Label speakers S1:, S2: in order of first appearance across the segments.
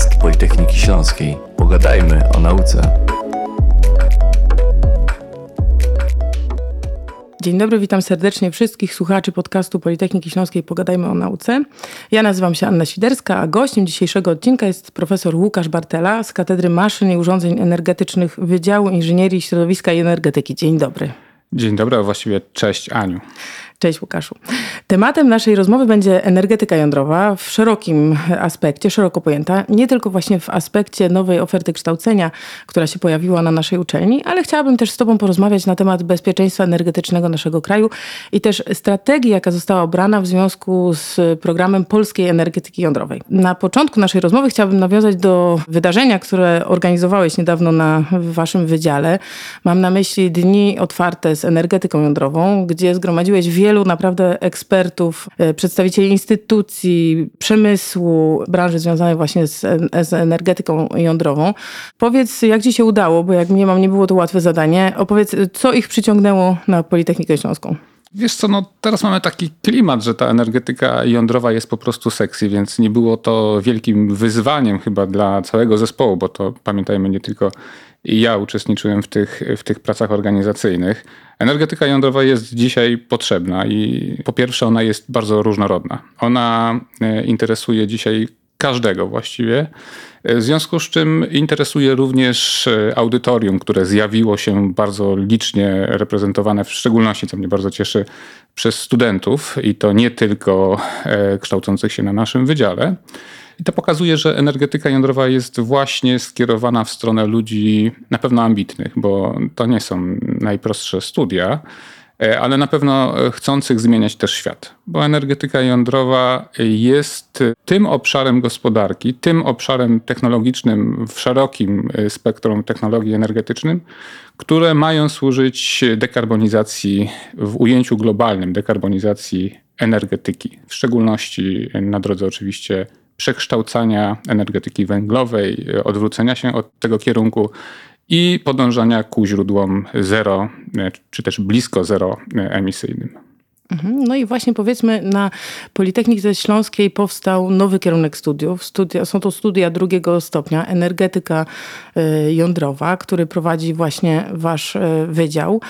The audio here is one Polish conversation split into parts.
S1: podcast Politechniki Śląskiej. Pogadajmy o nauce.
S2: Dzień dobry, witam serdecznie wszystkich słuchaczy podcastu Politechniki Śląskiej Pogadajmy o nauce. Ja nazywam się Anna Świderska, a gościem dzisiejszego odcinka jest profesor Łukasz Bartela z Katedry Maszyn i Urządzeń Energetycznych Wydziału Inżynierii Środowiska i Energetyki. Dzień dobry.
S3: Dzień dobry, a właściwie cześć Aniu.
S2: Cześć Łukaszu. Tematem naszej rozmowy będzie energetyka jądrowa w szerokim aspekcie, szeroko pojęta, nie tylko właśnie w aspekcie nowej oferty kształcenia, która się pojawiła na naszej uczelni, ale chciałabym też z Tobą porozmawiać na temat bezpieczeństwa energetycznego naszego kraju i też strategii, jaka została obrana w związku z programem polskiej energetyki jądrowej. Na początku naszej rozmowy chciałabym nawiązać do wydarzenia, które organizowałeś niedawno na Waszym wydziale. Mam na myśli dni otwarte z energetyką jądrową, gdzie zgromadziłeś wiele wielu naprawdę ekspertów, e, przedstawicieli instytucji, przemysłu, branży związanej właśnie z, z energetyką jądrową. Powiedz, jak ci się udało, bo jak mnie mam, nie było to łatwe zadanie. Opowiedz, co ich przyciągnęło na Politechnikę Śląską.
S3: Wiesz co, no teraz mamy taki klimat, że ta energetyka jądrowa jest po prostu sexy, więc nie było to wielkim wyzwaniem chyba dla całego zespołu, bo to pamiętajmy nie tylko ja uczestniczyłem w tych, w tych pracach organizacyjnych. Energetyka jądrowa jest dzisiaj potrzebna i po pierwsze ona jest bardzo różnorodna. Ona e, interesuje dzisiaj każdego właściwie. E, w związku z czym interesuje również e, audytorium, które zjawiło się bardzo licznie reprezentowane, w szczególności, co mnie bardzo cieszy, przez studentów i to nie tylko kształcących się na naszym wydziale. I to pokazuje, że energetyka jądrowa jest właśnie skierowana w stronę ludzi na pewno ambitnych, bo to nie są najprostsze studia, e, ale na pewno chcących zmieniać też świat. Bo energetyka jądrowa jest tym obszarem gospodarki, tym obszarem technologicznym w szerokim e, spektrum technologii energetycznym, które mają służyć dekarbonizacji w ujęciu globalnym, dekarbonizacji energetyki, w szczególności na drodze oczywiście przekształcania energetyki węglowej, odwrócenia się od tego kierunku i podążania ku źródłom zero, czy też blisko zero emisyjnym.
S2: Mhm. No i właśnie powiedzmy na Politechnice Śląskiej powstał nowy kierunek studiów. Studia, są to studia drugiego stopnia, energetyka y, jądrowa, który prowadzi właśnie wasz y, wydział.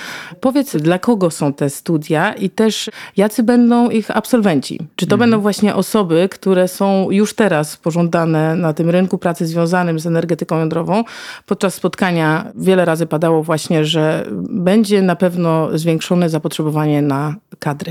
S2: Powiedz, dla kogo są te studia i też jacy będą ich absolwenci? Czy to mhm. będą właśnie osoby, które są już teraz pożądane na tym rynku pracy związanym z energetyką jądrową? Podczas spotkania wiele razy padało właśnie, że będzie na pewno zwiększone zapotrzebowanie na kadry.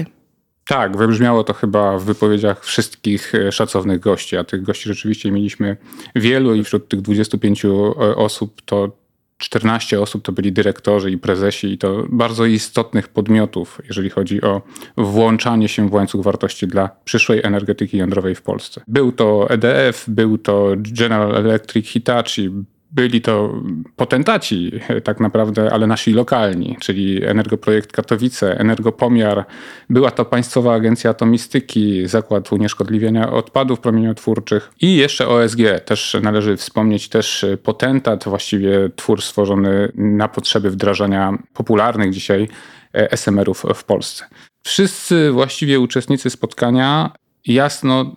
S3: Tak, wybrzmiało to chyba w wypowiedziach wszystkich e, szacownych gości, a tych gości rzeczywiście mieliśmy wielu i wśród tych 25 e, osób to 14 osób to byli dyrektorzy i prezesi i to bardzo istotnych podmiotów, jeżeli chodzi o włączanie się w łańcuch wartości dla przyszłej energetyki jądrowej w Polsce. Był to EDF, był to General Electric Hitachi, byli to potentaci tak naprawdę, ale nasi lokalni, czyli Energoprojekt Katowice, Energopomiar, była to Państwowa Agencja Atomistyki, Zakład Unieszkodliwiania Odpadów Promieniotwórczych i jeszcze OSG. Też należy wspomnieć też potentat, właściwie twór stworzony na potrzeby wdrażania popularnych dzisiaj SMR-ów w Polsce. Wszyscy właściwie uczestnicy spotkania jasno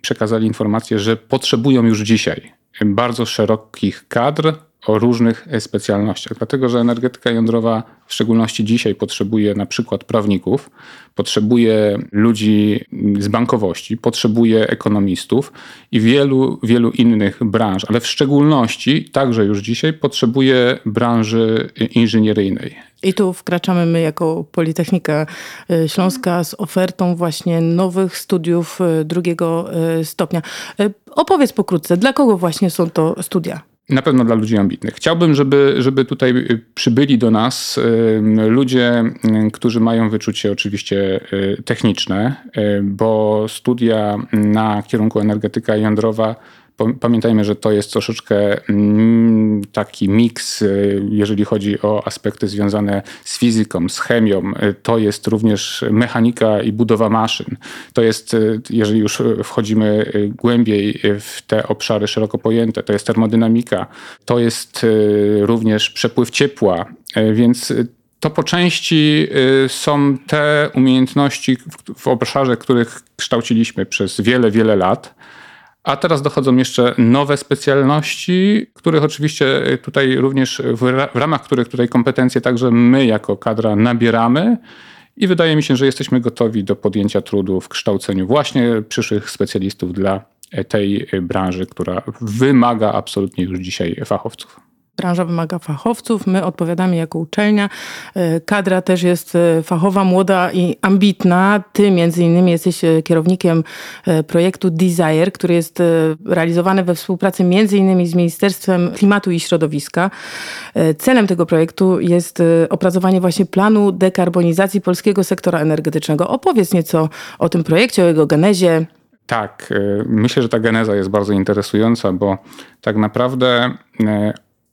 S3: przekazali informację, że potrzebują już dzisiaj bardzo szerokich kadr o różnych specjalnościach. Dlatego, że energetyka jądrowa w szczególności dzisiaj potrzebuje na przykład prawników, potrzebuje ludzi z bankowości, potrzebuje ekonomistów i wielu, wielu innych branż, ale w szczególności także już dzisiaj potrzebuje branży inżynieryjnej.
S2: I tu wkraczamy my jako Politechnika y, Śląska z ofertą właśnie nowych studiów y, drugiego stopnia. Opowiedz pokrótce, dla kogo właśnie są to studia?
S3: Na pewno dla ludzi ambitnych. Chciałbym, żeby, żeby tutaj przybyli do nas ludzie, którzy mają wyczucie oczywiście techniczne, bo studia na kierunku energetyka jądrowa Pamiętajmy, że to jest troszeczkę mm, taki miks, y, jeżeli chodzi o aspekty związane z fizyką, z chemią. Y, to jest również mechanika i budowa maszyn. To jest, y, jeżeli już wchodzimy głębiej w te obszary szeroko pojęte, to jest termodynamika, to jest również przepływ ciepła, więc to po części są te umiejętności w obszarze, których kształciliśmy przez wiele, wiele lat A teraz dochodzą jeszcze nowe specjalności, których oczywiście tutaj również w ramach których tutaj kompetencje także my jako kadra nabieramy. I wydaje mi się, że jesteśmy gotowi do podjęcia trudu w kształceniu właśnie przyszłych specjalistów dla tej branży, która wymaga absolutnie już dzisiaj fachowców.
S2: Branża wymaga fachowców, my odpowiadamy jako uczelnia. E, kadra też jest e, fachowa, młoda i ambitna. Ty między innymi jesteś e, kierownikiem projektu Desire, który jest realizowany we współpracy między innymi z Ministerstwem Klimatu i Środowiska. Celem tego projektu jest opracowanie właśnie planu dekarbonizacji polskiego sektora energetycznego. Opowiedz nieco o tym projekcie, o jego genezie.
S3: Tak, myślę, że ta geneza jest bardzo interesująca, bo tak naprawdę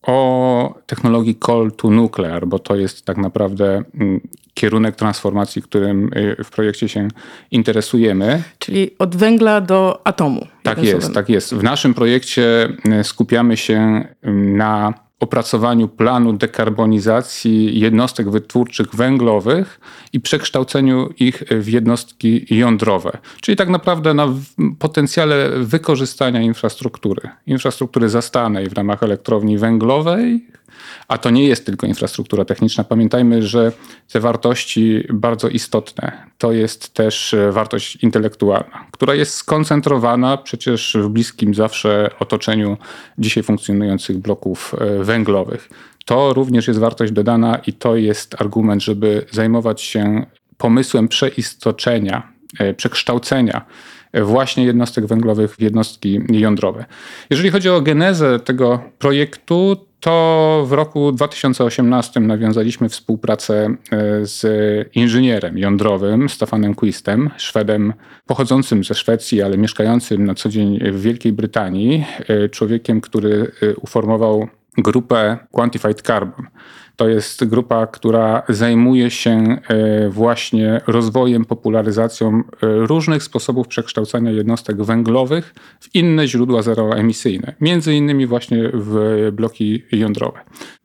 S3: o technologii Coal to Nuclear, bo to jest tak naprawdę mm, kierunek transformacji, którym y, w projekcie się interesujemy.
S2: Czyli od węgla do atomu.
S3: Tak jest, tak jest. W naszym projekcie y, skupiamy się na opracowaniu planu dekarbonizacji jednostek wytwórczych węglowych i przekształceniu ich w jednostki jądrowe. Czyli tak naprawdę na potencjale wykorzystania infrastruktury. Infrastruktury zastanej w ramach elektrowni węglowej, a to nie jest tylko infrastruktura techniczna. Pamiętajmy, że te wartości bardzo istotne to jest też e, wartość intelektualna, która jest skoncentrowana przecież w bliskim zawsze otoczeniu dzisiaj funkcjonujących bloków e, węglowych. To również jest wartość dodana i to jest argument, żeby zajmować się pomysłem przeistoczenia, e, przekształcenia właśnie jednostek węglowych w jednostki jądrowe. Jeżeli chodzi o genezę tego projektu, to w roku 2018 nawiązaliśmy współpracę e, z inżynierem jądrowym Stefanem Quistem, Szwedem pochodzącym ze Szwecji, ale mieszkającym na co dzień w Wielkiej Brytanii, e, człowiekiem, który e, uformował grupę Quantified Carbon. To jest grupa, która zajmuje się e, właśnie rozwojem, popularyzacją e, różnych sposobów przekształcania jednostek węglowych w inne źródła zeroemisyjne, między innymi właśnie w bloki jądrowe.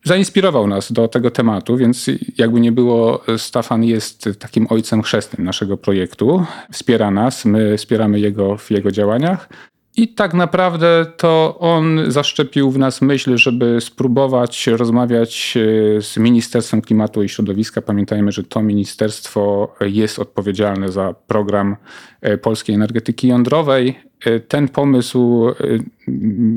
S3: Zainspirował nas do tego tematu, więc jakby nie było, Stefan jest takim ojcem chrzestnym naszego projektu. Wspiera nas, my wspieramy jego w jego działaniach. I tak naprawdę to on zaszczepił w nas myśl, żeby spróbować rozmawiać e, z Ministerstwem Klimatu i Środowiska. Pamiętajmy, że to ministerstwo jest odpowiedzialne za program e, polskiej energetyki jądrowej. E, ten pomysł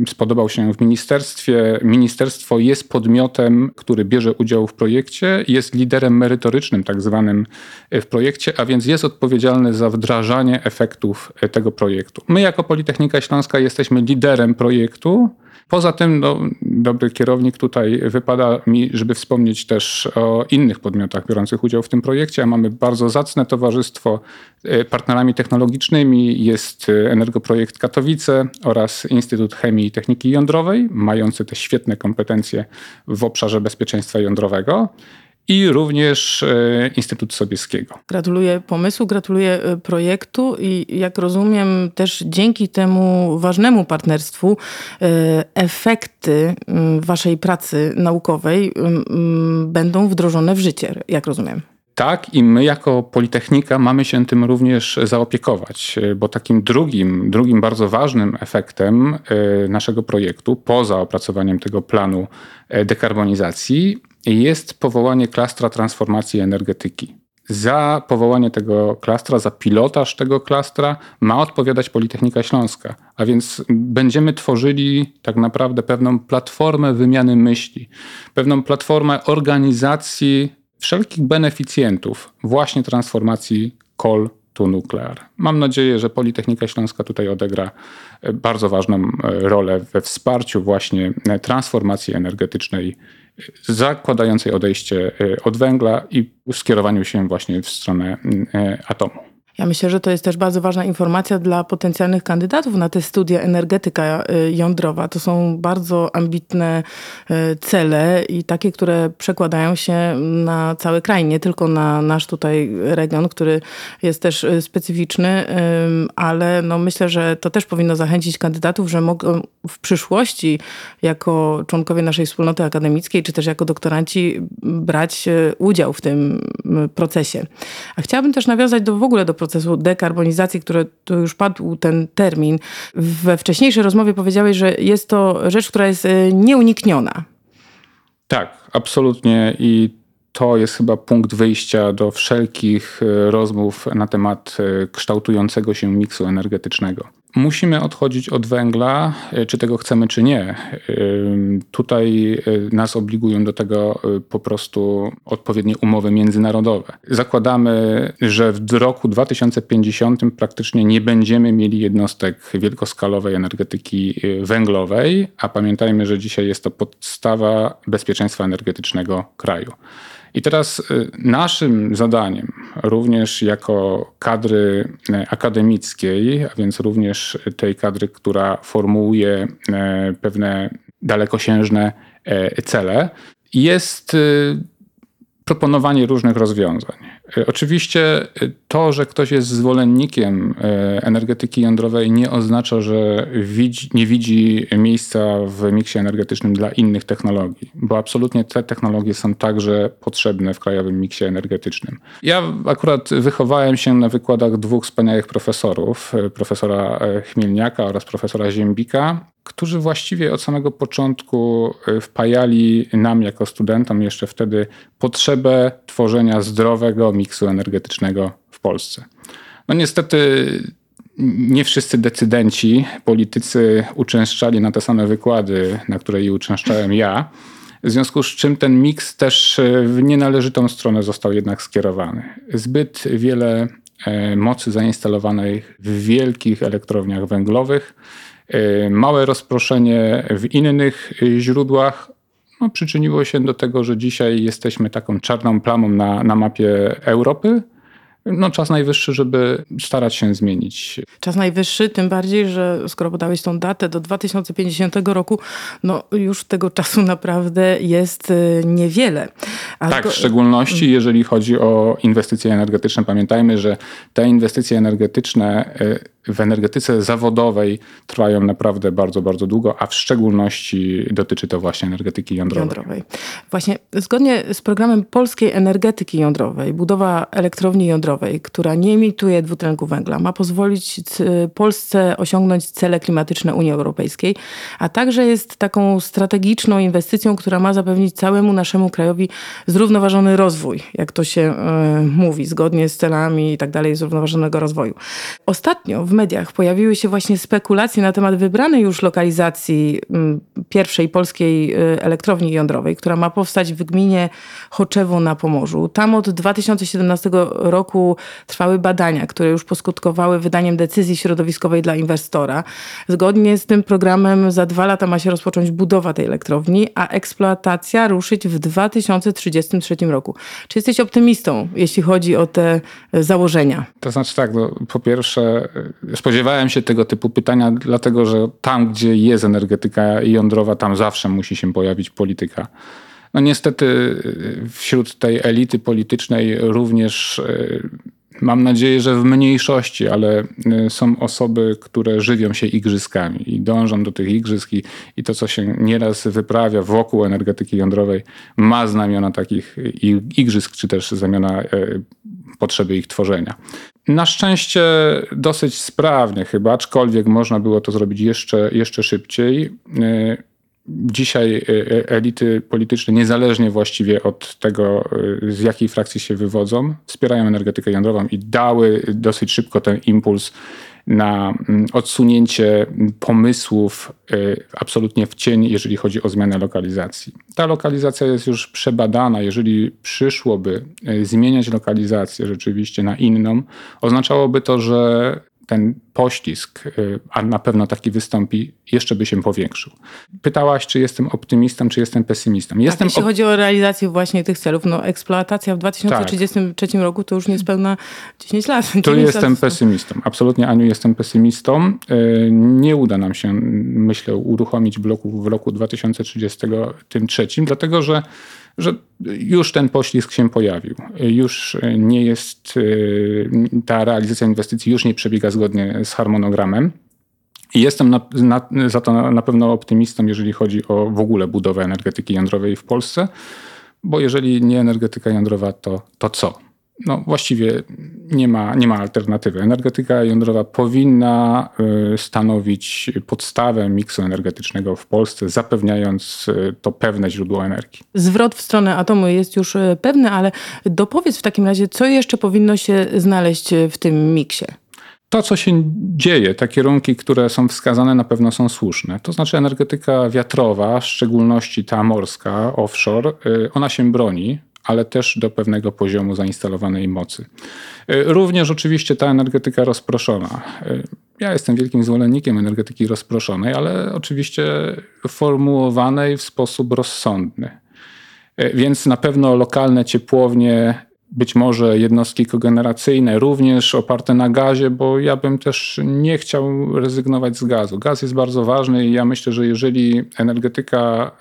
S3: spodobał się w ministerstwie. Ministerstwo jest podmiotem, który bierze udział w projekcie, jest liderem merytorycznym, tak zwanym w projekcie, a więc jest odpowiedzialny za wdrażanie efektów tego projektu. My, jako Politechnika Śląska, jesteśmy liderem projektu. Poza tym no, dobry kierownik tutaj wypada mi, żeby wspomnieć też o innych podmiotach biorących udział w tym projekcie, a mamy bardzo zacne towarzystwo e, partnerami technologicznymi. Jest e, Energoprojekt Katowice oraz Instytut Chemii i Techniki Jądrowej, mający te świetne kompetencje w obszarze bezpieczeństwa jądrowego i również e, Instytut Sobieskiego.
S2: Gratuluję pomysłu, gratuluję e, projektu i jak rozumiem też dzięki temu ważnemu partnerstwu e, efekty waszej pracy naukowej będą wdrożone w życie, jak rozumiem.
S3: Tak, i my jako Politechnika mamy się tym również zaopiekować, bo takim drugim, drugim bardzo ważnym efektem naszego projektu, poza opracowaniem tego planu dekarbonizacji, jest powołanie klastra transformacji energetyki. Za powołanie tego klastra, za pilotaż tego klastra ma odpowiadać Politechnika Śląska. A więc będziemy tworzyli tak naprawdę pewną platformę wymiany myśli, pewną platformę organizacji wszelkich beneficjentów właśnie transformacji kol to nuclear. Mam nadzieję, że Politechnika Śląska tutaj odegra bardzo ważną rolę we wsparciu właśnie transformacji energetycznej zakładającej odejście e, od węgla i skierowaniu się właśnie w stronę e, atomu.
S2: Ja myślę, że to jest też bardzo ważna informacja dla potencjalnych kandydatów na te studia energetyka y, jądrowa. To są bardzo ambitne y, cele i takie, które przekładają się na cały kraj, nie tylko na nasz tutaj region, który jest też y, specyficzny, ale no myślę, że to też powinno zachęcić kandydatów, że mogą w przyszłości jako członkowie naszej wspólnoty akademickiej, czy też jako doktoranci brać udział w tym procesie. A chciałabym też nawiązać do, w ogóle do procesu procesu dekarbonizacji, który tu już padł ten termin. We wcześniejszej rozmowie powiedziałeś, że jest to rzecz, która jest y, nieunikniona.
S3: Tak, absolutnie i to jest chyba punkt wyjścia do wszelkich y, rozmów na temat y, kształtującego się miksu energetycznego. Musimy odchodzić od węgla, e, czy tego chcemy, czy nie. E, tutaj e, nas obligują do tego po prostu odpowiednie umowy międzynarodowe. Zakładamy, że w roku 2050 praktycznie nie będziemy mieli jednostek wielkoskalowej energetyki węglowej, a pamiętajmy, że dzisiaj jest to podstawa bezpieczeństwa energetycznego kraju. I teraz y, naszym zadaniem, również jako kadry y, akademickiej, a więc również tej kadry, która formułuje y, pewne dalekosiężne cele, jest proponowanie różnych rozwiązań. E, oczywiście e, to, że ktoś jest zwolennikiem e, energetyki jądrowej nie oznacza, że widzi, nie widzi miejsca w miksie energetycznym dla innych technologii, bo absolutnie te technologie są także potrzebne w krajowym miksie energetycznym. Ja akurat wychowałem się na wykładach dwóch wspaniałych profesorów, profesora Chmielniaka oraz profesora Ziembika, którzy właściwie od samego początku wpajali nam jako studentom jeszcze wtedy potrzebę tworzenia zdrowego miksu energetycznego w Polsce. No niestety nie wszyscy decydenci, politycy uczęszczali na te same wykłady, na które i uczęszczałem ja. W związku z czym ten miks też w nienależytą stronę został jednak skierowany. Zbyt wiele e, mocy zainstalowanej w wielkich elektrowniach węglowych, e, małe rozproszenie w innych źródłach no, przyczyniło się do tego, że dzisiaj jesteśmy taką czarną plamą na, na mapie Europy. No, czas najwyższy, żeby starać się zmienić.
S2: Czas najwyższy, tym bardziej, że skoro podałeś tą datę do 2050 roku, no już tego czasu naprawdę jest y, niewiele.
S3: A tak, to... w szczególności jeżeli chodzi o inwestycje energetyczne. Pamiętajmy, że te inwestycje energetyczne y, w energetyce zawodowej trwają naprawdę bardzo, bardzo długo, a w szczególności dotyczy to właśnie energetyki jądrowej. jądrowej.
S2: Właśnie zgodnie z programem polskiej energetyki jądrowej, budowa elektrowni jądrowej, która nie emituje dwutlenku węgla, ma pozwolić Polsce osiągnąć cele klimatyczne Unii Europejskiej, a także jest taką strategiczną inwestycją, która ma zapewnić całemu naszemu krajowi zrównoważony rozwój, jak to się y, mówi, zgodnie z celami i tak dalej zrównoważonego rozwoju. Ostatnio w mediach pojawiły się właśnie spekulacje na temat wybranej już lokalizacji mm, pierwszej polskiej y, elektrowni jądrowej, która ma powstać w gminie Choczewo na Pomorzu. Tam od 2017 roku trwały badania, które już poskutkowały wydaniem decyzji środowiskowej dla inwestora. Zgodnie z tym programem za dwa lata ma się rozpocząć budowa tej elektrowni, a eksploatacja ruszyć w 2033 roku. Czy jesteś optymistą, jeśli chodzi o te założenia?
S3: To znaczy tak, no, po pierwsze spodziewałem się tego typu pytania, dlatego że tam, gdzie jest energetyka jądrowa, tam zawsze musi się pojawić polityka. No niestety wśród tej elity politycznej również e, mam nadzieję, że w mniejszości, ale e, są osoby, które żywią się igrzyskami i dążą do tych igrzysk i, i to, co się nieraz wyprawia wokół energetyki jądrowej, ma znamiona takich igrzysk, czy też znamiona potrzeby ich tworzenia. Na szczęście dosyć sprawnie chyba, aczkolwiek można było to zrobić jeszcze, jeszcze szybciej. E, dzisiaj e, e, elity polityczne, niezależnie właściwie od tego, z jakiej frakcji się wywodzą, wspierają energetykę jądrową i dały dosyć szybko ten impuls na mm, odsunięcie pomysłów absolutnie w cień, jeżeli chodzi o zmianę lokalizacji. Ta lokalizacja jest już przebadana. Jeżeli przyszłoby zmieniać lokalizację rzeczywiście na inną, oznaczałoby to, że ten poślizg, y, a na pewno taki wystąpi, jeszcze by się powiększył. Pytałaś, czy jestem optymistą, czy jestem pesymistą.
S2: Tak,
S3: jestem
S2: jeśli chodzi o realizację właśnie tych celów, no eksploatacja w 2033 tak. roku to już niespełna 10 lat.
S3: Tu jestem lat. pesymistą. Absolutnie, Aniu, jestem pesymistą. Y, nie uda nam się, myślę, uruchomić bloku w roku 2033, dlatego że że już ten poślizg się pojawił. Już nie jest, y, ta realizacja inwestycji już nie przebiega zgodnie z harmonogramem. Jestem na, na, za to na pewno optymistą, jeżeli chodzi o w ogóle budowę energetyki jądrowej w Polsce, bo jeżeli nie energetyka jądrowa, to, to co? No właściwie nie ma, nie ma alternatywy. Energetyka jądrowa powinna y, stanowić podstawę miksu energetycznego w Polsce, zapewniając y, to pewne źródło energii.
S2: Zwrot w stronę atomu jest już y, pewny, ale dopowiedz w takim razie, co jeszcze powinno się znaleźć w tym miksie?
S3: To, co się dzieje, te kierunki, które są wskazane, na pewno są słuszne. To znaczy, energetyka wiatrowa, w szczególności ta morska, offshore, ona się broni ale też do pewnego poziomu zainstalowanej mocy. Y, również oczywiście ta energetyka rozproszona. Y, ja jestem wielkim zwolennikiem energetyki rozproszonej, ale oczywiście formułowanej w sposób rozsądny. Y, więc na pewno lokalne ciepłownie, być może jednostki kogeneracyjne, również oparte na gazie, bo ja bym też nie chciał rezygnować z gazu. Gaz jest bardzo ważny i ja myślę, że jeżeli energetyka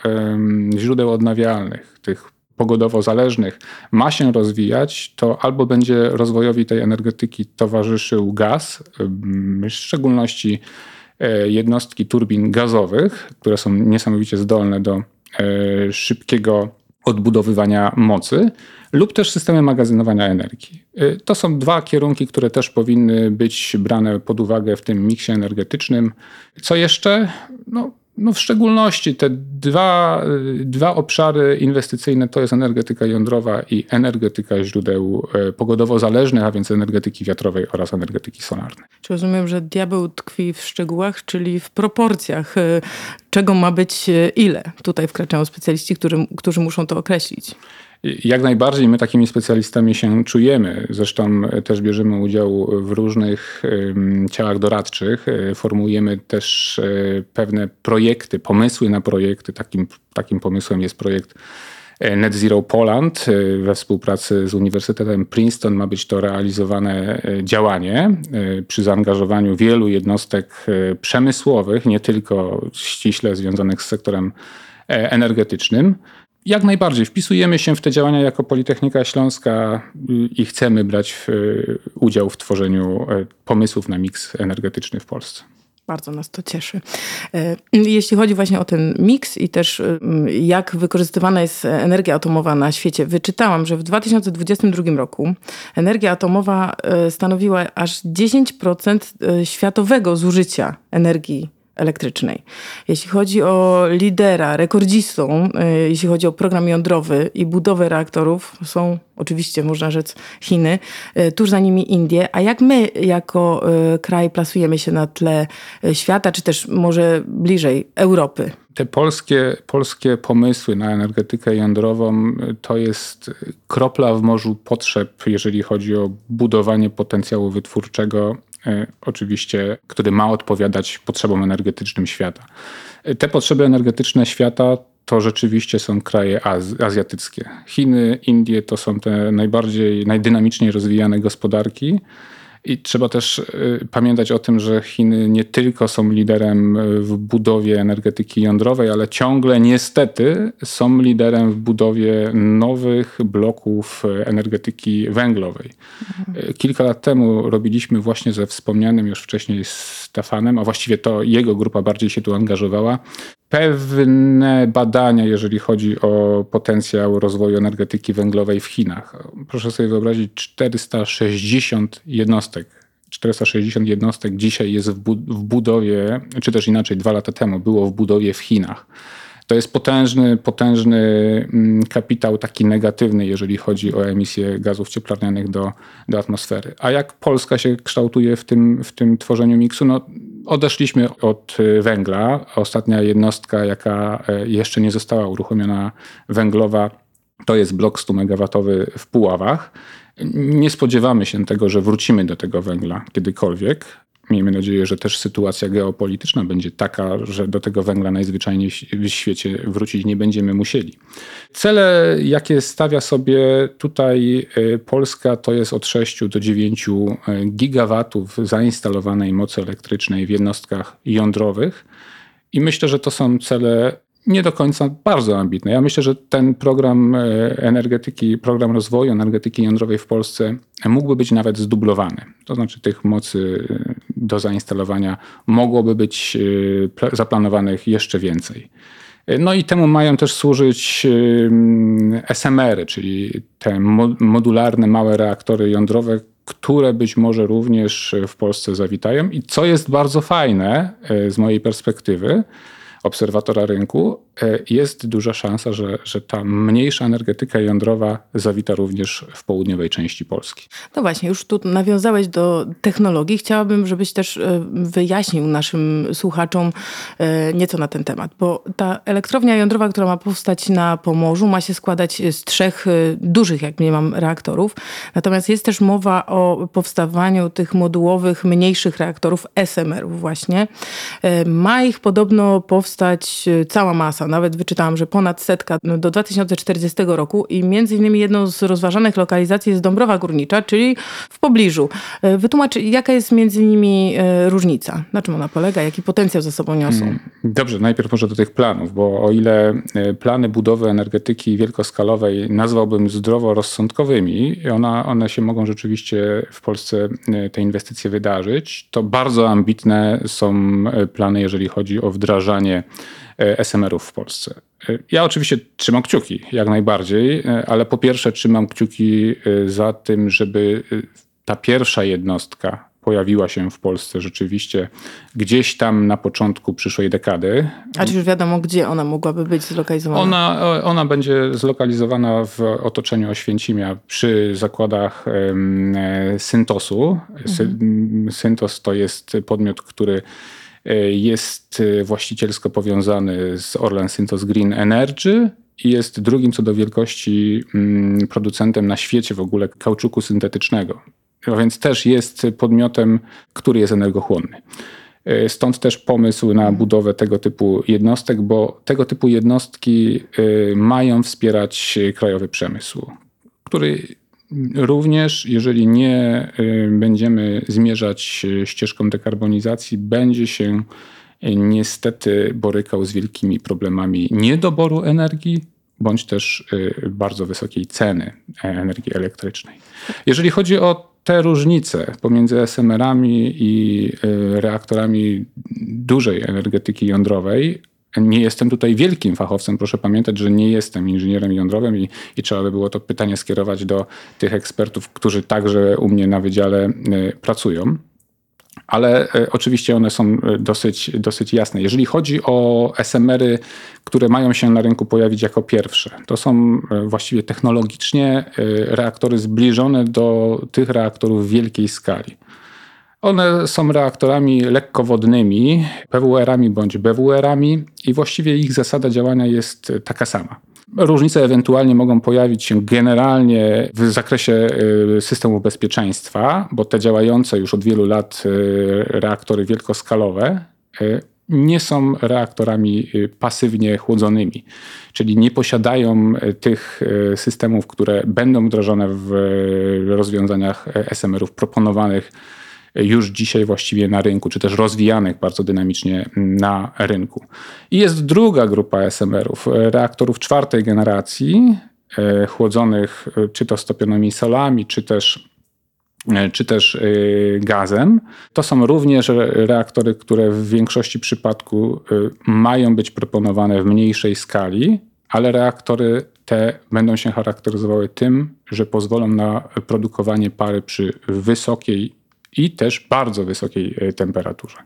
S3: źródeł odnawialnych, tych pogodowo zależnych ma się rozwijać, to albo będzie rozwojowi tej energetyki towarzyszył gaz, w szczególności e, jednostki turbin gazowych, które są niesamowicie zdolne do e, szybkiego odbudowywania mocy, lub też systemy magazynowania energii. E, to są dwa kierunki, które też powinny być brane pod uwagę w tym miksie energetycznym. Co jeszcze? No, no w szczególności te dwa, dwa obszary inwestycyjne to jest energetyka jądrowa i energetyka źródeł e, pogodowo zależnych, a więc energetyki wiatrowej oraz energetyki solarnej.
S2: Czy rozumiem, że diabeł tkwi w szczegółach, czyli w proporcjach, e, czego ma być ile? Tutaj wkraczają specjaliści, którzy, którzy muszą to określić.
S3: Jak najbardziej my takimi specjalistami się czujemy. Zresztą też bierzemy udział w różnych ciałach doradczych. E, formułujemy też e, pewne projekty, pomysły na projekty. Takim, takim pomysłem jest projekt e, Net Zero Poland we współpracy z Uniwersytetem Princeton ma być to realizowane działanie przy zaangażowaniu wielu jednostek przemysłowych, nie tylko ściśle związanych z sektorem energetycznym. Jak najbardziej. Wpisujemy się w te działania jako Politechnika Śląska i chcemy brać w, udział w tworzeniu e, pomysłów na miks energetyczny w Polsce.
S2: Bardzo nas to cieszy. E, jeśli chodzi właśnie o ten miks i też e, jak wykorzystywana jest energia atomowa na świecie, wyczytałam, że w 2022 roku energia atomowa stanowiła aż 10% światowego zużycia energii elektrycznej. Jeśli chodzi o lidera, rekordzistą, e, jeśli chodzi o program jądrowy i budowę reaktorów, są oczywiście, można rzec, Chiny, e, tuż za nimi Indie. A jak my jako e, kraj plasujemy się na tle świata, czy też może bliżej Europy?
S3: Te polskie, polskie pomysły na energetykę jądrową to jest kropla w morzu potrzeb, jeżeli chodzi o budowanie potencjału wytwórczego oczywiście, który ma odpowiadać potrzebom energetycznym świata. E, te potrzeby energetyczne świata to rzeczywiście są kraje az azjatyckie. Chiny, Indie to są te najbardziej, najdynamiczniej rozwijane gospodarki. I trzeba też y, pamiętać o tym, że Chiny nie tylko są liderem y, w budowie energetyki jądrowej, ale ciągle niestety są liderem w budowie nowych bloków y, energetyki węglowej. Mhm. Kilka lat temu robiliśmy właśnie ze wspomnianym już wcześniej Stefanem, a właściwie to jego grupa bardziej się tu angażowała, pewne badania, jeżeli chodzi o potencjał rozwoju energetyki węglowej w Chinach. Proszę sobie wyobrazić 460 jednostek. 460 jednostek dzisiaj jest w, budowie, czy też inaczej, dwa lata temu było w budowie w Chinach. To jest potężny, potężny mm, kapitał taki negatywny, jeżeli chodzi o emisję gazów cieplarnianych do, do atmosfery. A jak Polska się kształtuje w tym, w tym tworzeniu miksu? No, odeszliśmy od y, węgla. Ostatnia jednostka, jaka e, jeszcze nie została uruchomiona węglowa, to jest blok 100 MW w Puławach. Nie spodziewamy się tego, że wrócimy do tego węgla kiedykolwiek. Miejmy nadzieję, że też sytuacja geopolityczna będzie taka, że do tego węgla najzwyczajniej w świecie wrócić nie będziemy musieli. Cele, jakie stawia sobie tutaj e, Polska, to jest od 6 do 9 e, gigawatów zainstalowanej mocy elektrycznej w jednostkach jądrowych. I myślę, że to są cele nie do końca bardzo ambitne. Ja myślę, że ten program e, energetyki, program rozwoju energetyki jądrowej w Polsce mógłby być nawet zdublowany. To znaczy tych mocy e, do zainstalowania mogłoby być e, zaplanowanych jeszcze więcej. No i temu mają też służyć SMR-y, czyli te modularne małe reaktory jądrowe, które być może również w Polsce zawitają. I co jest bardzo fajne z mojej perspektywy, obserwatora rynku, jest duża szansa, że, że ta mniejsza energetyka jądrowa zawita również w południowej części Polski.
S2: No właśnie, już tu nawiązałeś do technologii. Chciałabym, żebyś też e, wyjaśnił naszym słuchaczom e, nieco na ten temat, bo ta elektrownia jądrowa, która ma powstać na Pomorzu, ma się składać z trzech dużych, jak nie mam, reaktorów. Natomiast jest też mowa o powstawaniu tych modułowych, mniejszych reaktorów SMR-ów właśnie. Ma ich podobno powstać cała masa Nawet wyczytałam, że ponad setka no, do 2040 roku i między innymi jedną z rozważanych lokalizacji jest Dąbrowa Górnicza, czyli w pobliżu. E, wytłumacz, jaka jest między nimi e, różnica? Na czym ona polega? Jaki potencjał za sobą niosą? Mm,
S3: dobrze, najpierw może do tych planów, bo o ile e, plany budowy energetyki wielkoskalowej nazwałbym zdroworozsądkowymi ona, one się mogą rzeczywiście w Polsce te inwestycje wydarzyć, to bardzo ambitne są plany, jeżeli chodzi o wdrażanie SMR-ów w Polsce. E, ja oczywiście trzymam kciuki, jak najbardziej, e, ale po pierwsze trzymam kciuki za tym, żeby ta pierwsza jednostka pojawiła się w Polsce rzeczywiście gdzieś tam na początku przyszłej dekady.
S2: A czy już wiadomo, gdzie ona mogłaby być zlokalizowana?
S3: Ona, ona będzie zlokalizowana w otoczeniu Oświęcimia przy zakładach Syntosu. Mhm. Syntos to jest podmiot, który E, jest e, właścicielsko powiązany z Orlen Synthos Green Energy i jest drugim co do wielkości mm, producentem na świecie w ogóle kauczuku syntetycznego. A więc też jest podmiotem, który jest energochłonny. E, stąd też pomysł na budowę tego typu jednostek, bo tego typu jednostki mają wspierać krajowy przemysł, który Również, jeżeli nie y, będziemy zmierzać ścieżką dekarbonizacji, będzie się y, niestety borykał z wielkimi problemami niedoboru energii, bądź też y, bardzo wysokiej ceny energii elektrycznej. Jeżeli chodzi o te różnice pomiędzy SMR-ami i reaktorami dużej energetyki jądrowej, nie jestem tutaj wielkim fachowcem, proszę pamiętać, że nie jestem inżynierem jądrowym i, i trzeba by było to pytanie skierować do tych ekspertów, którzy także u mnie na wydziale y, pracują. Ale y, oczywiście one są y, dosyć, dosyć jasne. Jeżeli chodzi o SMR-y, które mają się na rynku pojawić jako pierwsze, to są właściwie technologicznie reaktory zbliżone do tych reaktorów wielkiej skali. One są reaktorami lekkowodnymi, PWR-ami bądź BWR-ami i właściwie ich zasada działania jest taka sama. Różnice ewentualnie mogą pojawić się generalnie w zakresie y, systemu bezpieczeństwa, bo te działające już od wielu lat y, reaktory wielkoskalowe y, nie są reaktorami pasywnie chłodzonymi, czyli nie posiadają tych systemów, które będą wdrożone w rozwiązaniach SMR-ów proponowanych już dzisiaj właściwie na rynku, czy też rozwijanych bardzo dynamicznie na rynku. I jest druga grupa SMR-ów, reaktorów czwartej generacji, e, chłodzonych e, czy to stopionymi solami, czy też e, czy też gazem. To są również reaktory, które w większości przypadków mają być proponowane w mniejszej skali, ale reaktory te będą się charakteryzowały tym, że pozwolą na produkowanie pary przy wysokiej i też bardzo wysokiej e, temperaturze.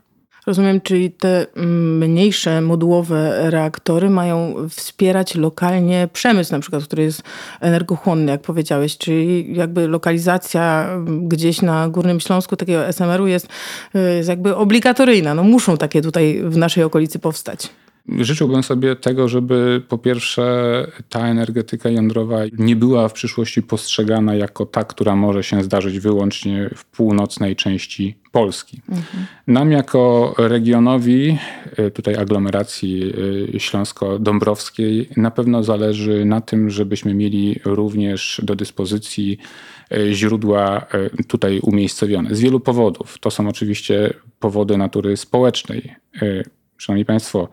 S2: Rozumiem, czyli te mm, mniejsze modułowe reaktory mają wspierać lokalnie przemysł, na przykład, który jest energochłonny, jak powiedziałeś, czyli jakby lokalizacja mm, gdzieś na Górnym Śląsku takiego SMR-u jest, e, jest jakby obligatoryjna. No muszą takie tutaj w naszej okolicy powstać.
S3: Życzyłbym sobie tego, żeby po pierwsze ta energetyka jądrowa nie była w przyszłości postrzegana jako ta, która może się zdarzyć wyłącznie w północnej części Polski. Mhm. Nam jako regionowi, e, tutaj aglomeracji e, śląsko-dąbrowskiej, na pewno zależy na tym, żebyśmy mieli również do dyspozycji e, źródła tutaj umiejscowione. Z wielu powodów. To są oczywiście powody natury społecznej. Szanowni Państwo,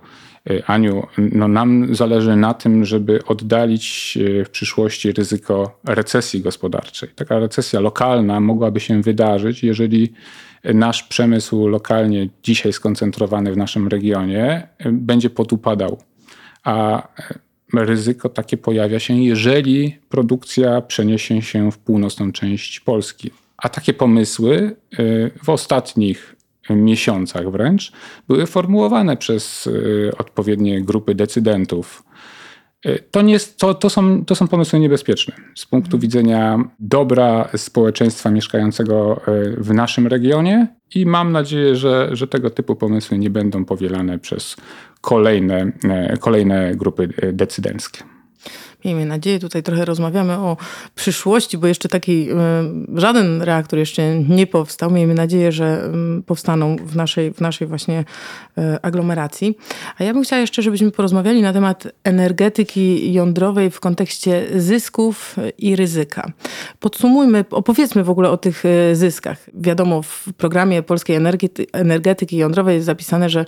S3: Aniu, no nam zależy na tym, żeby oddalić e, w przyszłości ryzyko recesji gospodarczej. Taka recesja lokalna mogłaby się wydarzyć, jeżeli nasz przemysł lokalnie dzisiaj skoncentrowany w naszym regionie e, będzie podupadał. a ryzyko takie pojawia się, jeżeli produkcja przeniesie się w północną część Polski. A takie pomysły w ostatnich miesiącach wręcz były formułowane przez odpowiednie grupy decydentów E, to, nie to, to, są, to są pomysły niebezpieczne z punktu mhm. widzenia dobra społeczeństwa mieszkającego e, w naszym regionie i mam nadzieję, że, że tego typu pomysły nie będą powielane przez kolejne, kolejne grupy decydenckie.
S2: Miejmy nadzieję, tutaj trochę rozmawiamy o przyszłości, bo jeszcze taki żaden reaktor jeszcze nie powstał. Miejmy nadzieję, że powstaną w naszej, w naszej właśnie e, aglomeracji. A ja bym chciała jeszcze, żebyśmy porozmawiali na temat energetyki jądrowej w kontekście zysków i ryzyka. Podsumujmy, opowiedzmy w ogóle o tych e, zyskach. Wiadomo, w programie Polskiej Energetyki Jądrowej jest zapisane, że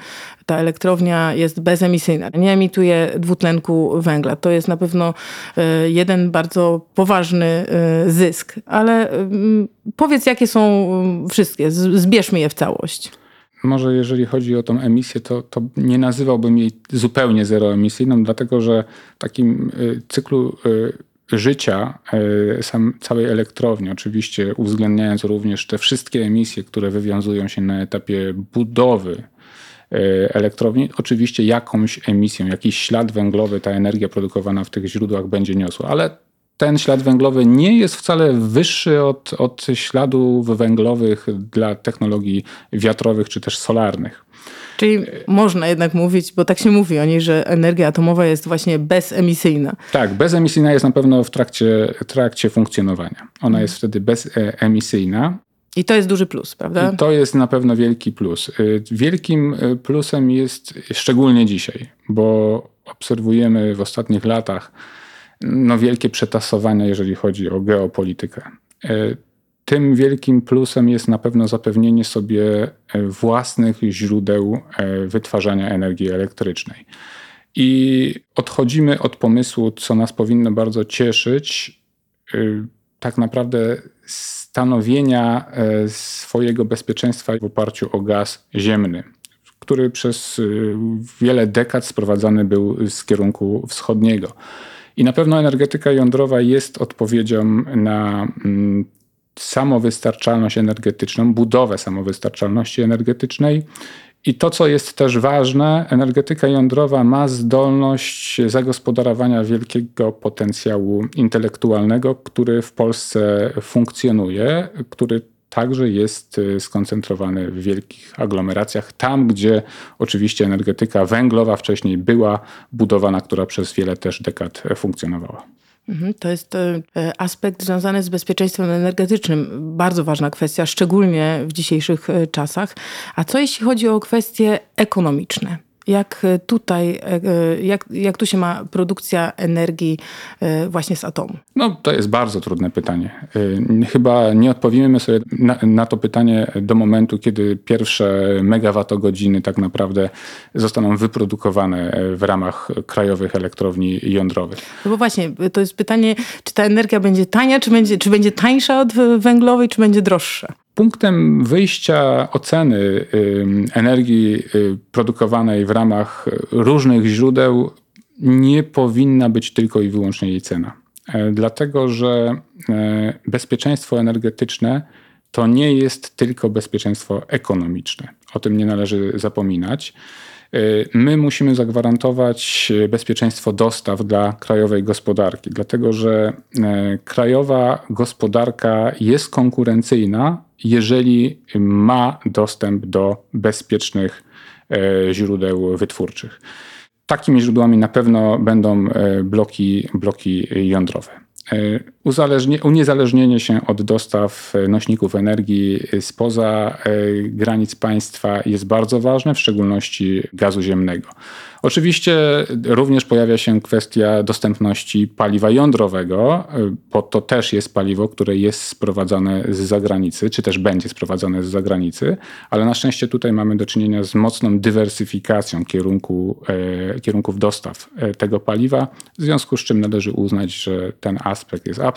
S2: ta elektrownia jest bezemisyjna, nie emituje dwutlenku węgla. To jest na pewno E, jeden bardzo poważny e, zysk. Ale mm, powiedz, jakie są wszystkie, zbierzmy je w całość.
S3: Może jeżeli chodzi o tą emisję, to, to nie nazywałbym jej zupełnie zeroemisyjną, dlatego że w takim cyklu życia sam, całej elektrowni, oczywiście uwzględniając również te wszystkie emisje, które wywiązują się na etapie budowy elektrowni, oczywiście jakąś emisją, jakiś ślad węglowy ta energia produkowana w tych źródłach będzie niosła, ale ten ślad węglowy nie jest wcale wyższy od, od śladów węglowych dla technologii wiatrowych czy też solarnych.
S2: Czyli można jednak mówić, bo tak się mówi o niej, że energia atomowa jest właśnie bezemisyjna.
S3: Tak, bezemisyjna jest na pewno w trakcie, trakcie funkcjonowania. Ona jest wtedy bezemisyjna.
S2: I to jest duży plus, prawda?
S3: I to jest na pewno wielki plus. Y, wielkim y, plusem jest szczególnie dzisiaj, bo obserwujemy w ostatnich latach no, wielkie przetasowania, jeżeli chodzi o geopolitykę. Y, tym wielkim plusem jest na pewno zapewnienie sobie własnych źródeł wytwarzania energii elektrycznej. I odchodzimy od pomysłu, co nas powinno bardzo cieszyć, tak naprawdę stanowienia e, swojego bezpieczeństwa w oparciu o gaz ziemny, który przez e, wiele dekad sprowadzany był z kierunku wschodniego. I na pewno energetyka jądrowa jest odpowiedzią na mm, samowystarczalność energetyczną, budowę samowystarczalności energetycznej i to, co jest też ważne, energetyka jądrowa ma zdolność zagospodarowania wielkiego potencjału intelektualnego, który w Polsce funkcjonuje, który także jest y, skoncentrowany w wielkich aglomeracjach, tam gdzie oczywiście energetyka węglowa wcześniej była budowana, która przez wiele też dekad funkcjonowała.
S2: Mhm, to jest e, aspekt związany z bezpieczeństwem energetycznym. Bardzo ważna kwestia, szczególnie w dzisiejszych e, czasach. A co jeśli chodzi o kwestie ekonomiczne? Jak e, tutaj, jak, jak tu się ma produkcja energii właśnie z atomu?
S3: No, to jest bardzo trudne pytanie. Chyba nie odpowiemy sobie na, na to pytanie do momentu, kiedy pierwsze megawattogodziny tak naprawdę zostaną wyprodukowane w ramach krajowych elektrowni jądrowych.
S2: No bo właśnie, to jest pytanie, czy ta energia będzie tania, czy będzie, czy będzie tańsza od węglowej, czy będzie droższa?
S3: Punktem wyjścia oceny energii y, produkowanej w ramach różnych źródeł nie powinna być tylko i wyłącznie jej cena. E, dlatego, że e, bezpieczeństwo energetyczne to nie jest tylko bezpieczeństwo ekonomiczne. O tym nie należy zapominać. Y, my musimy zagwarantować bezpieczeństwo dostaw dla krajowej gospodarki, dlatego że y, krajowa gospodarka jest konkurencyjna, jeżeli ma dostęp do bezpiecznych y, źródeł wytwórczych. Takimi źródłami na pewno będą bloki, bloki jądrowe. E, uniezależnienie się od dostaw e, nośników energii spoza e, granic państwa jest bardzo ważne, w szczególności gazu ziemnego. Oczywiście również pojawia się kwestia dostępności paliwa jądrowego, bo to też jest paliwo, które jest sprowadzane z zagranicy, czy też będzie sprowadzane z zagranicy, ale na szczęście tutaj mamy do czynienia z mocną dywersyfikacją kierunku, kierunków dostaw tego paliwa, w związku z czym należy uznać, że ten aspekt jest absolutnie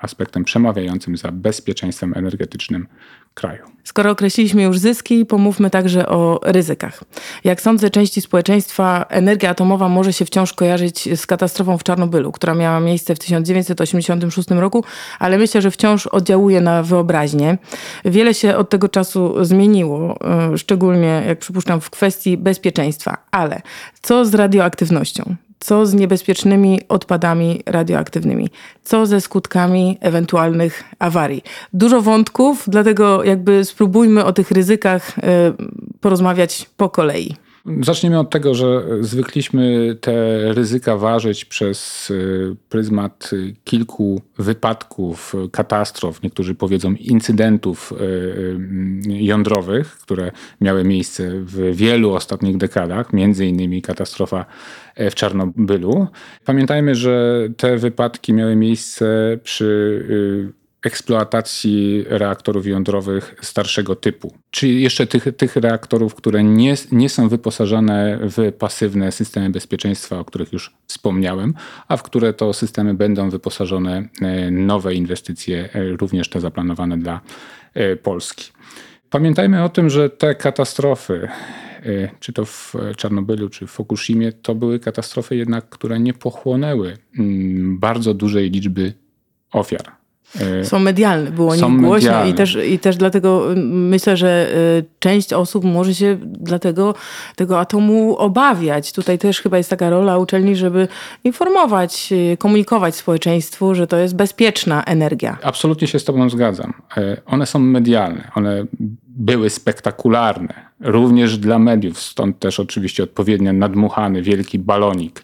S3: aspektem przemawiającym za bezpieczeństwem energetycznym kraju.
S2: Skoro określiliśmy już zyski, pomówmy także o ryzykach. Jak sądzę, części społeczeństwa energia atomowa może się wciąż kojarzyć z katastrofą w Czarnobylu, która miała miejsce w 1986 roku, ale myślę, że wciąż oddziałuje na wyobraźnię. Wiele się od tego czasu zmieniło, e, szczególnie, jak przypuszczam, w kwestii bezpieczeństwa. Ale co z radioaktywnością? Co z niebezpiecznymi odpadami radioaktywnymi? Co ze skutkami ewentualnych awarii? Dużo wątków, dlatego jakby spróbujmy o tych ryzykach e, porozmawiać po kolei.
S3: Zacznijmy od tego, że zwykliśmy te ryzyka ważyć przez y, pryzmat kilku wypadków, katastrof, niektórzy powiedzą incydentów y, y, jądrowych, które miały miejsce w wielu ostatnich dekadach, między innymi katastrofa w Czarnobylu. Pamiętajmy, że te wypadki miały miejsce przy eksploatacji reaktorów jądrowych starszego typu. Czyli jeszcze tych, tych reaktorów, które nie, nie są wyposażone w pasywne systemy bezpieczeństwa, o których już wspomniałem, a w które to systemy będą wyposażone e, nowe inwestycje, e, również te zaplanowane dla e, Polski. Pamiętajmy o tym, że te katastrofy, czy to w Czarnobylu, czy w Fukushimie, to były katastrofy jednak, które nie pochłonęły mm, bardzo dużej liczby ofiar.
S2: E, są medialne, było o nich głośno i też, i też dlatego mm, myślę, że e, część osób może się dlatego tego atomu obawiać. Tutaj też chyba jest taka rola uczelni, żeby informować, komunikować społeczeństwu, że to jest bezpieczna energia.
S3: Absolutnie się z tobą zgadzam. One są medialne, one były spektakularne, również dla mediów, stąd też oczywiście odpowiednio nadmuchany wielki balonik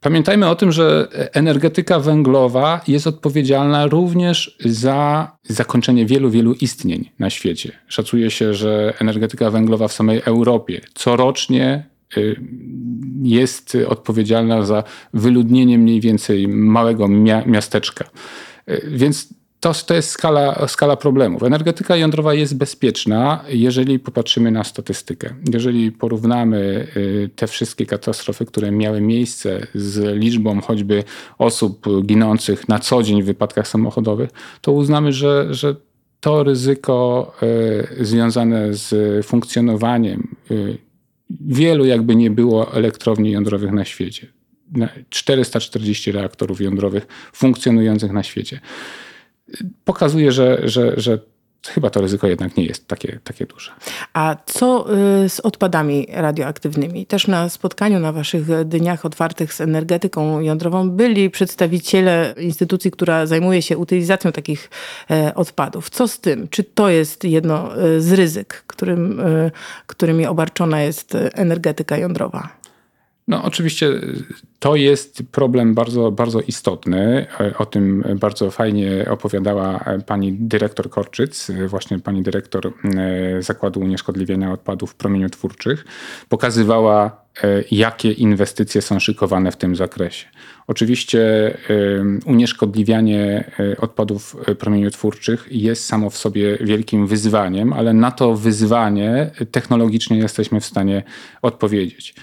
S3: Pamiętajmy o tym, że energetyka węglowa jest odpowiedzialna również za zakończenie wielu, wielu istnień na świecie. Szacuje się, że energetyka węglowa w samej Europie corocznie y, jest odpowiedzialna za wyludnienie mniej więcej małego miasteczka. Y, więc to, to jest skala, skala problemów. Energetyka jądrowa jest bezpieczna, jeżeli popatrzymy na statystykę. Jeżeli porównamy y, te wszystkie katastrofy, które miały miejsce z liczbą choćby osób ginących na co dzień w wypadkach samochodowych, to uznamy, że, że to ryzyko y, związane z funkcjonowaniem y, wielu jakby nie było elektrowni jądrowych na świecie. 440 reaktorów jądrowych funkcjonujących na świecie pokazuje, że, że, że chyba to ryzyko jednak nie jest takie, takie duże.
S2: A co y, z odpadami radioaktywnymi? Też na spotkaniu na waszych dniach otwartych z energetyką jądrową byli przedstawiciele instytucji, która zajmuje się utylizacją takich e, odpadów. Co z tym? Czy to jest jedno e, z ryzyk, którym, e, którymi obarczona jest energetyka jądrowa?
S3: No, oczywiście to jest problem bardzo, bardzo istotny. O tym bardzo fajnie opowiadała pani dyrektor Korczyc, właśnie pani dyrektor e, Zakładu Unieszkodliwiania Odpadów Promieniotwórczych. Pokazywała, e, jakie inwestycje są szykowane w tym zakresie. Oczywiście e, unieszkodliwianie odpadów promieniotwórczych jest samo w sobie wielkim wyzwaniem, ale na to wyzwanie technologicznie jesteśmy w stanie odpowiedzieć.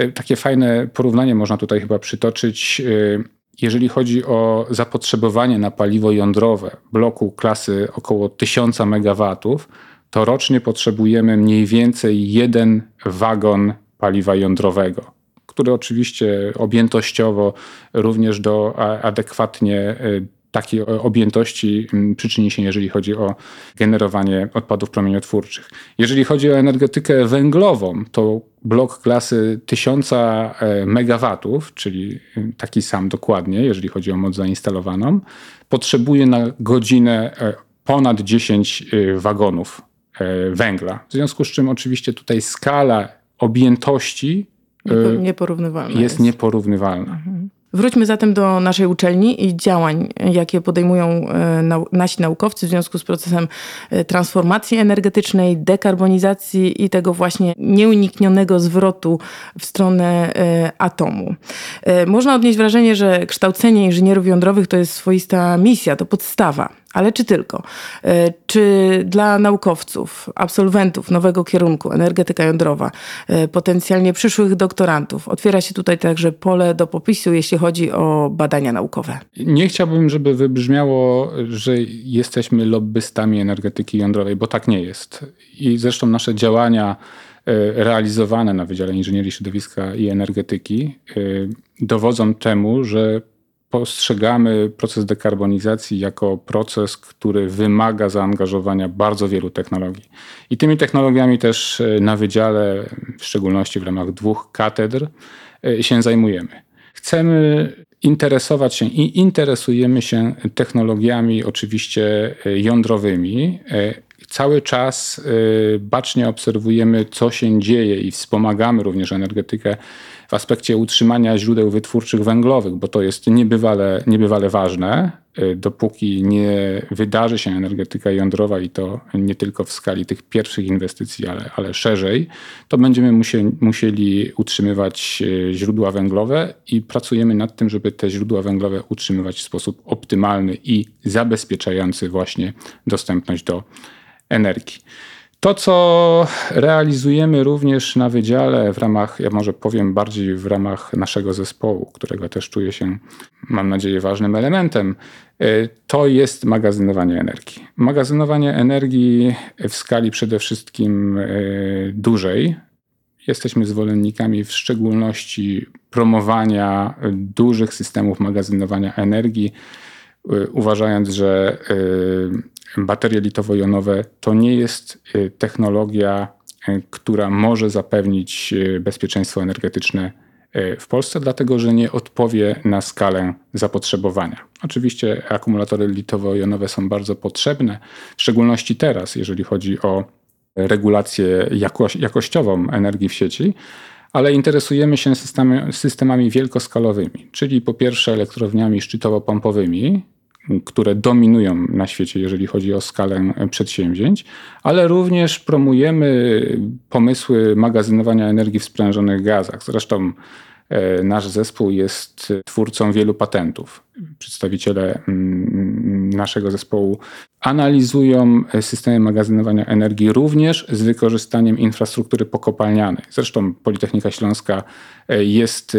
S3: E, takie fajne porównanie można tutaj chyba przytoczyć. E, jeżeli chodzi o zapotrzebowanie na paliwo jądrowe bloku klasy około 1000 MW, to rocznie potrzebujemy mniej więcej jeden wagon paliwa jądrowego, który oczywiście objętościowo również do adekwatnie e, takiej objętości mm, przyczyni się, jeżeli chodzi o generowanie odpadów promieniotwórczych. Jeżeli chodzi o energetykę węglową, to blok klasy 1000 e, MW, czyli y, taki sam dokładnie, jeżeli chodzi o moc zainstalowaną, potrzebuje na godzinę e, ponad 10 y, wagonów e, węgla. W związku z czym oczywiście tutaj skala objętości
S2: Nieporównywalna
S3: jest, jest. nieporównywalna.
S2: Wróćmy zatem do naszej uczelni i działań, jakie podejmują e, nasi naukowcy w związku z procesem e, transformacji energetycznej, dekarbonizacji i tego właśnie nieuniknionego zwrotu w stronę e, atomu. Można odnieść wrażenie, że kształcenie inżynierów jądrowych to jest swoista misja, to podstawa. Ale czy tylko? E, czy dla naukowców, absolwentów nowego kierunku energetyka jądrowa, e, potencjalnie przyszłych doktorantów, otwiera się tutaj także pole do popisu, jeśli chodzi o badania naukowe?
S3: Nie chciałbym, żeby wybrzmiało, że jesteśmy lobbystami energetyki jądrowej, bo tak nie jest. I zresztą nasze działania e, realizowane na Wydziale Inżynierii Środowiska i Energetyki dowodzą temu, że postrzegamy proces dekarbonizacji jako proces, który wymaga zaangażowania bardzo wielu technologii. I tymi technologiami też e, na wydziale, w szczególności w ramach dwóch katedr, e, się zajmujemy. Chcemy interesować się i interesujemy się technologiami oczywiście e, jądrowymi. Cały czas bacznie obserwujemy, co się dzieje i wspomagamy również energetykę w aspekcie utrzymania źródeł wytwórczych węglowych, bo to jest niebywale, niebywale ważne, y, dopóki nie wydarzy się energetyka jądrowa i to nie tylko w skali tych pierwszych inwestycji, ale, ale szerzej, to będziemy musieli, musieli utrzymywać y, źródła węglowe i pracujemy nad tym, żeby te źródła węglowe utrzymywać w sposób optymalny i zabezpieczający właśnie dostępność do energii. To, co realizujemy również na wydziale w ramach, ja może powiem bardziej w ramach naszego zespołu, którego też czuję się, mam nadzieję, ważnym elementem, y, to jest magazynowanie energii. Magazynowanie energii w skali przede wszystkim y, dużej. Jesteśmy zwolennikami w szczególności promowania dużych systemów magazynowania energii, y, uważając, że baterie litowo-jonowe to nie jest y, technologia, y, która może zapewnić y, bezpieczeństwo energetyczne w Polsce, dlatego że nie odpowie na skalę zapotrzebowania. Oczywiście akumulatory litowo-jonowe są bardzo potrzebne, w szczególności teraz, jeżeli chodzi o regulację jakoś, jakościową energii w sieci, ale interesujemy się systemami, systemami wielkoskalowymi, czyli po pierwsze elektrowniami szczytowo-pompowymi, które dominują na świecie, jeżeli chodzi o skalę przedsięwzięć, ale również promujemy pomysły magazynowania energii w sprężonych gazach. Zresztą e, nasz zespół jest twórcą wielu patentów. Przedstawiciele mm, naszego zespołu analizują systemy magazynowania energii również z wykorzystaniem infrastruktury pokopalnianej. Zresztą Politechnika Śląska e, jest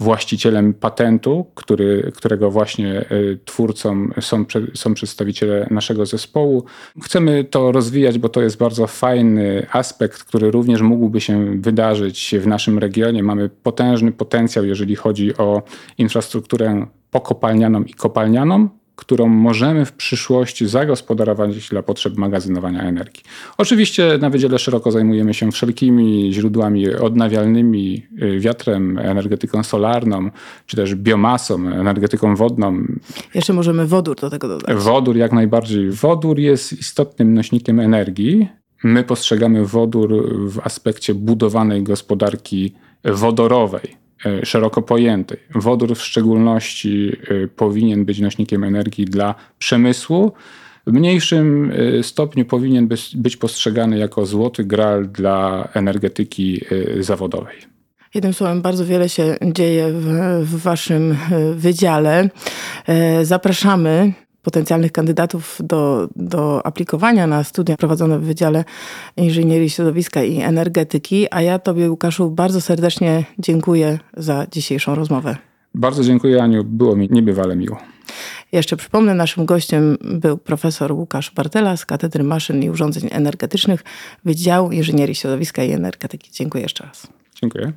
S3: właścicielem patentu, który, którego właśnie y, twórcą są, są przedstawiciele naszego zespołu. Chcemy to rozwijać, bo to jest bardzo fajny aspekt, który również mógłby się wydarzyć w naszym regionie. Mamy potężny potencjał, jeżeli chodzi o infrastrukturę pokopalnianą i kopalnianą, którą możemy w przyszłości zagospodarować dla potrzeb magazynowania energii. Oczywiście na Wydziale szeroko zajmujemy się wszelkimi źródłami odnawialnymi, y, wiatrem, energetyką solarną, czy też biomasą, energetyką wodną.
S2: Jeszcze możemy wodór do tego dodać.
S3: Wodór jak najbardziej. Wodór jest istotnym nośnikiem energii. My postrzegamy wodór w aspekcie budowanej gospodarki wodorowej szeroko pojętej. Wodór w szczególności e, powinien być nośnikiem energii dla przemysłu. W mniejszym e, stopniu powinien być postrzegany jako złoty gral dla energetyki zawodowej.
S2: Jednym słowem, bardzo wiele się dzieje w, w Waszym wydziale. Zapraszamy potencjalnych kandydatów do, do aplikowania na studia prowadzone w Wydziale Inżynierii Środowiska i Energetyki. A ja Tobie, Łukaszu, bardzo serdecznie dziękuję za dzisiejszą rozmowę.
S3: Bardzo dziękuję, Aniu. Było mi niebywale miło.
S2: Jeszcze przypomnę, naszym gościem był profesor Łukasz Bartela z Katedry Maszyn i Urządzeń Energetycznych Wydziału Inżynierii Środowiska i Energetyki. Dziękuję jeszcze raz.
S3: Dziękuję.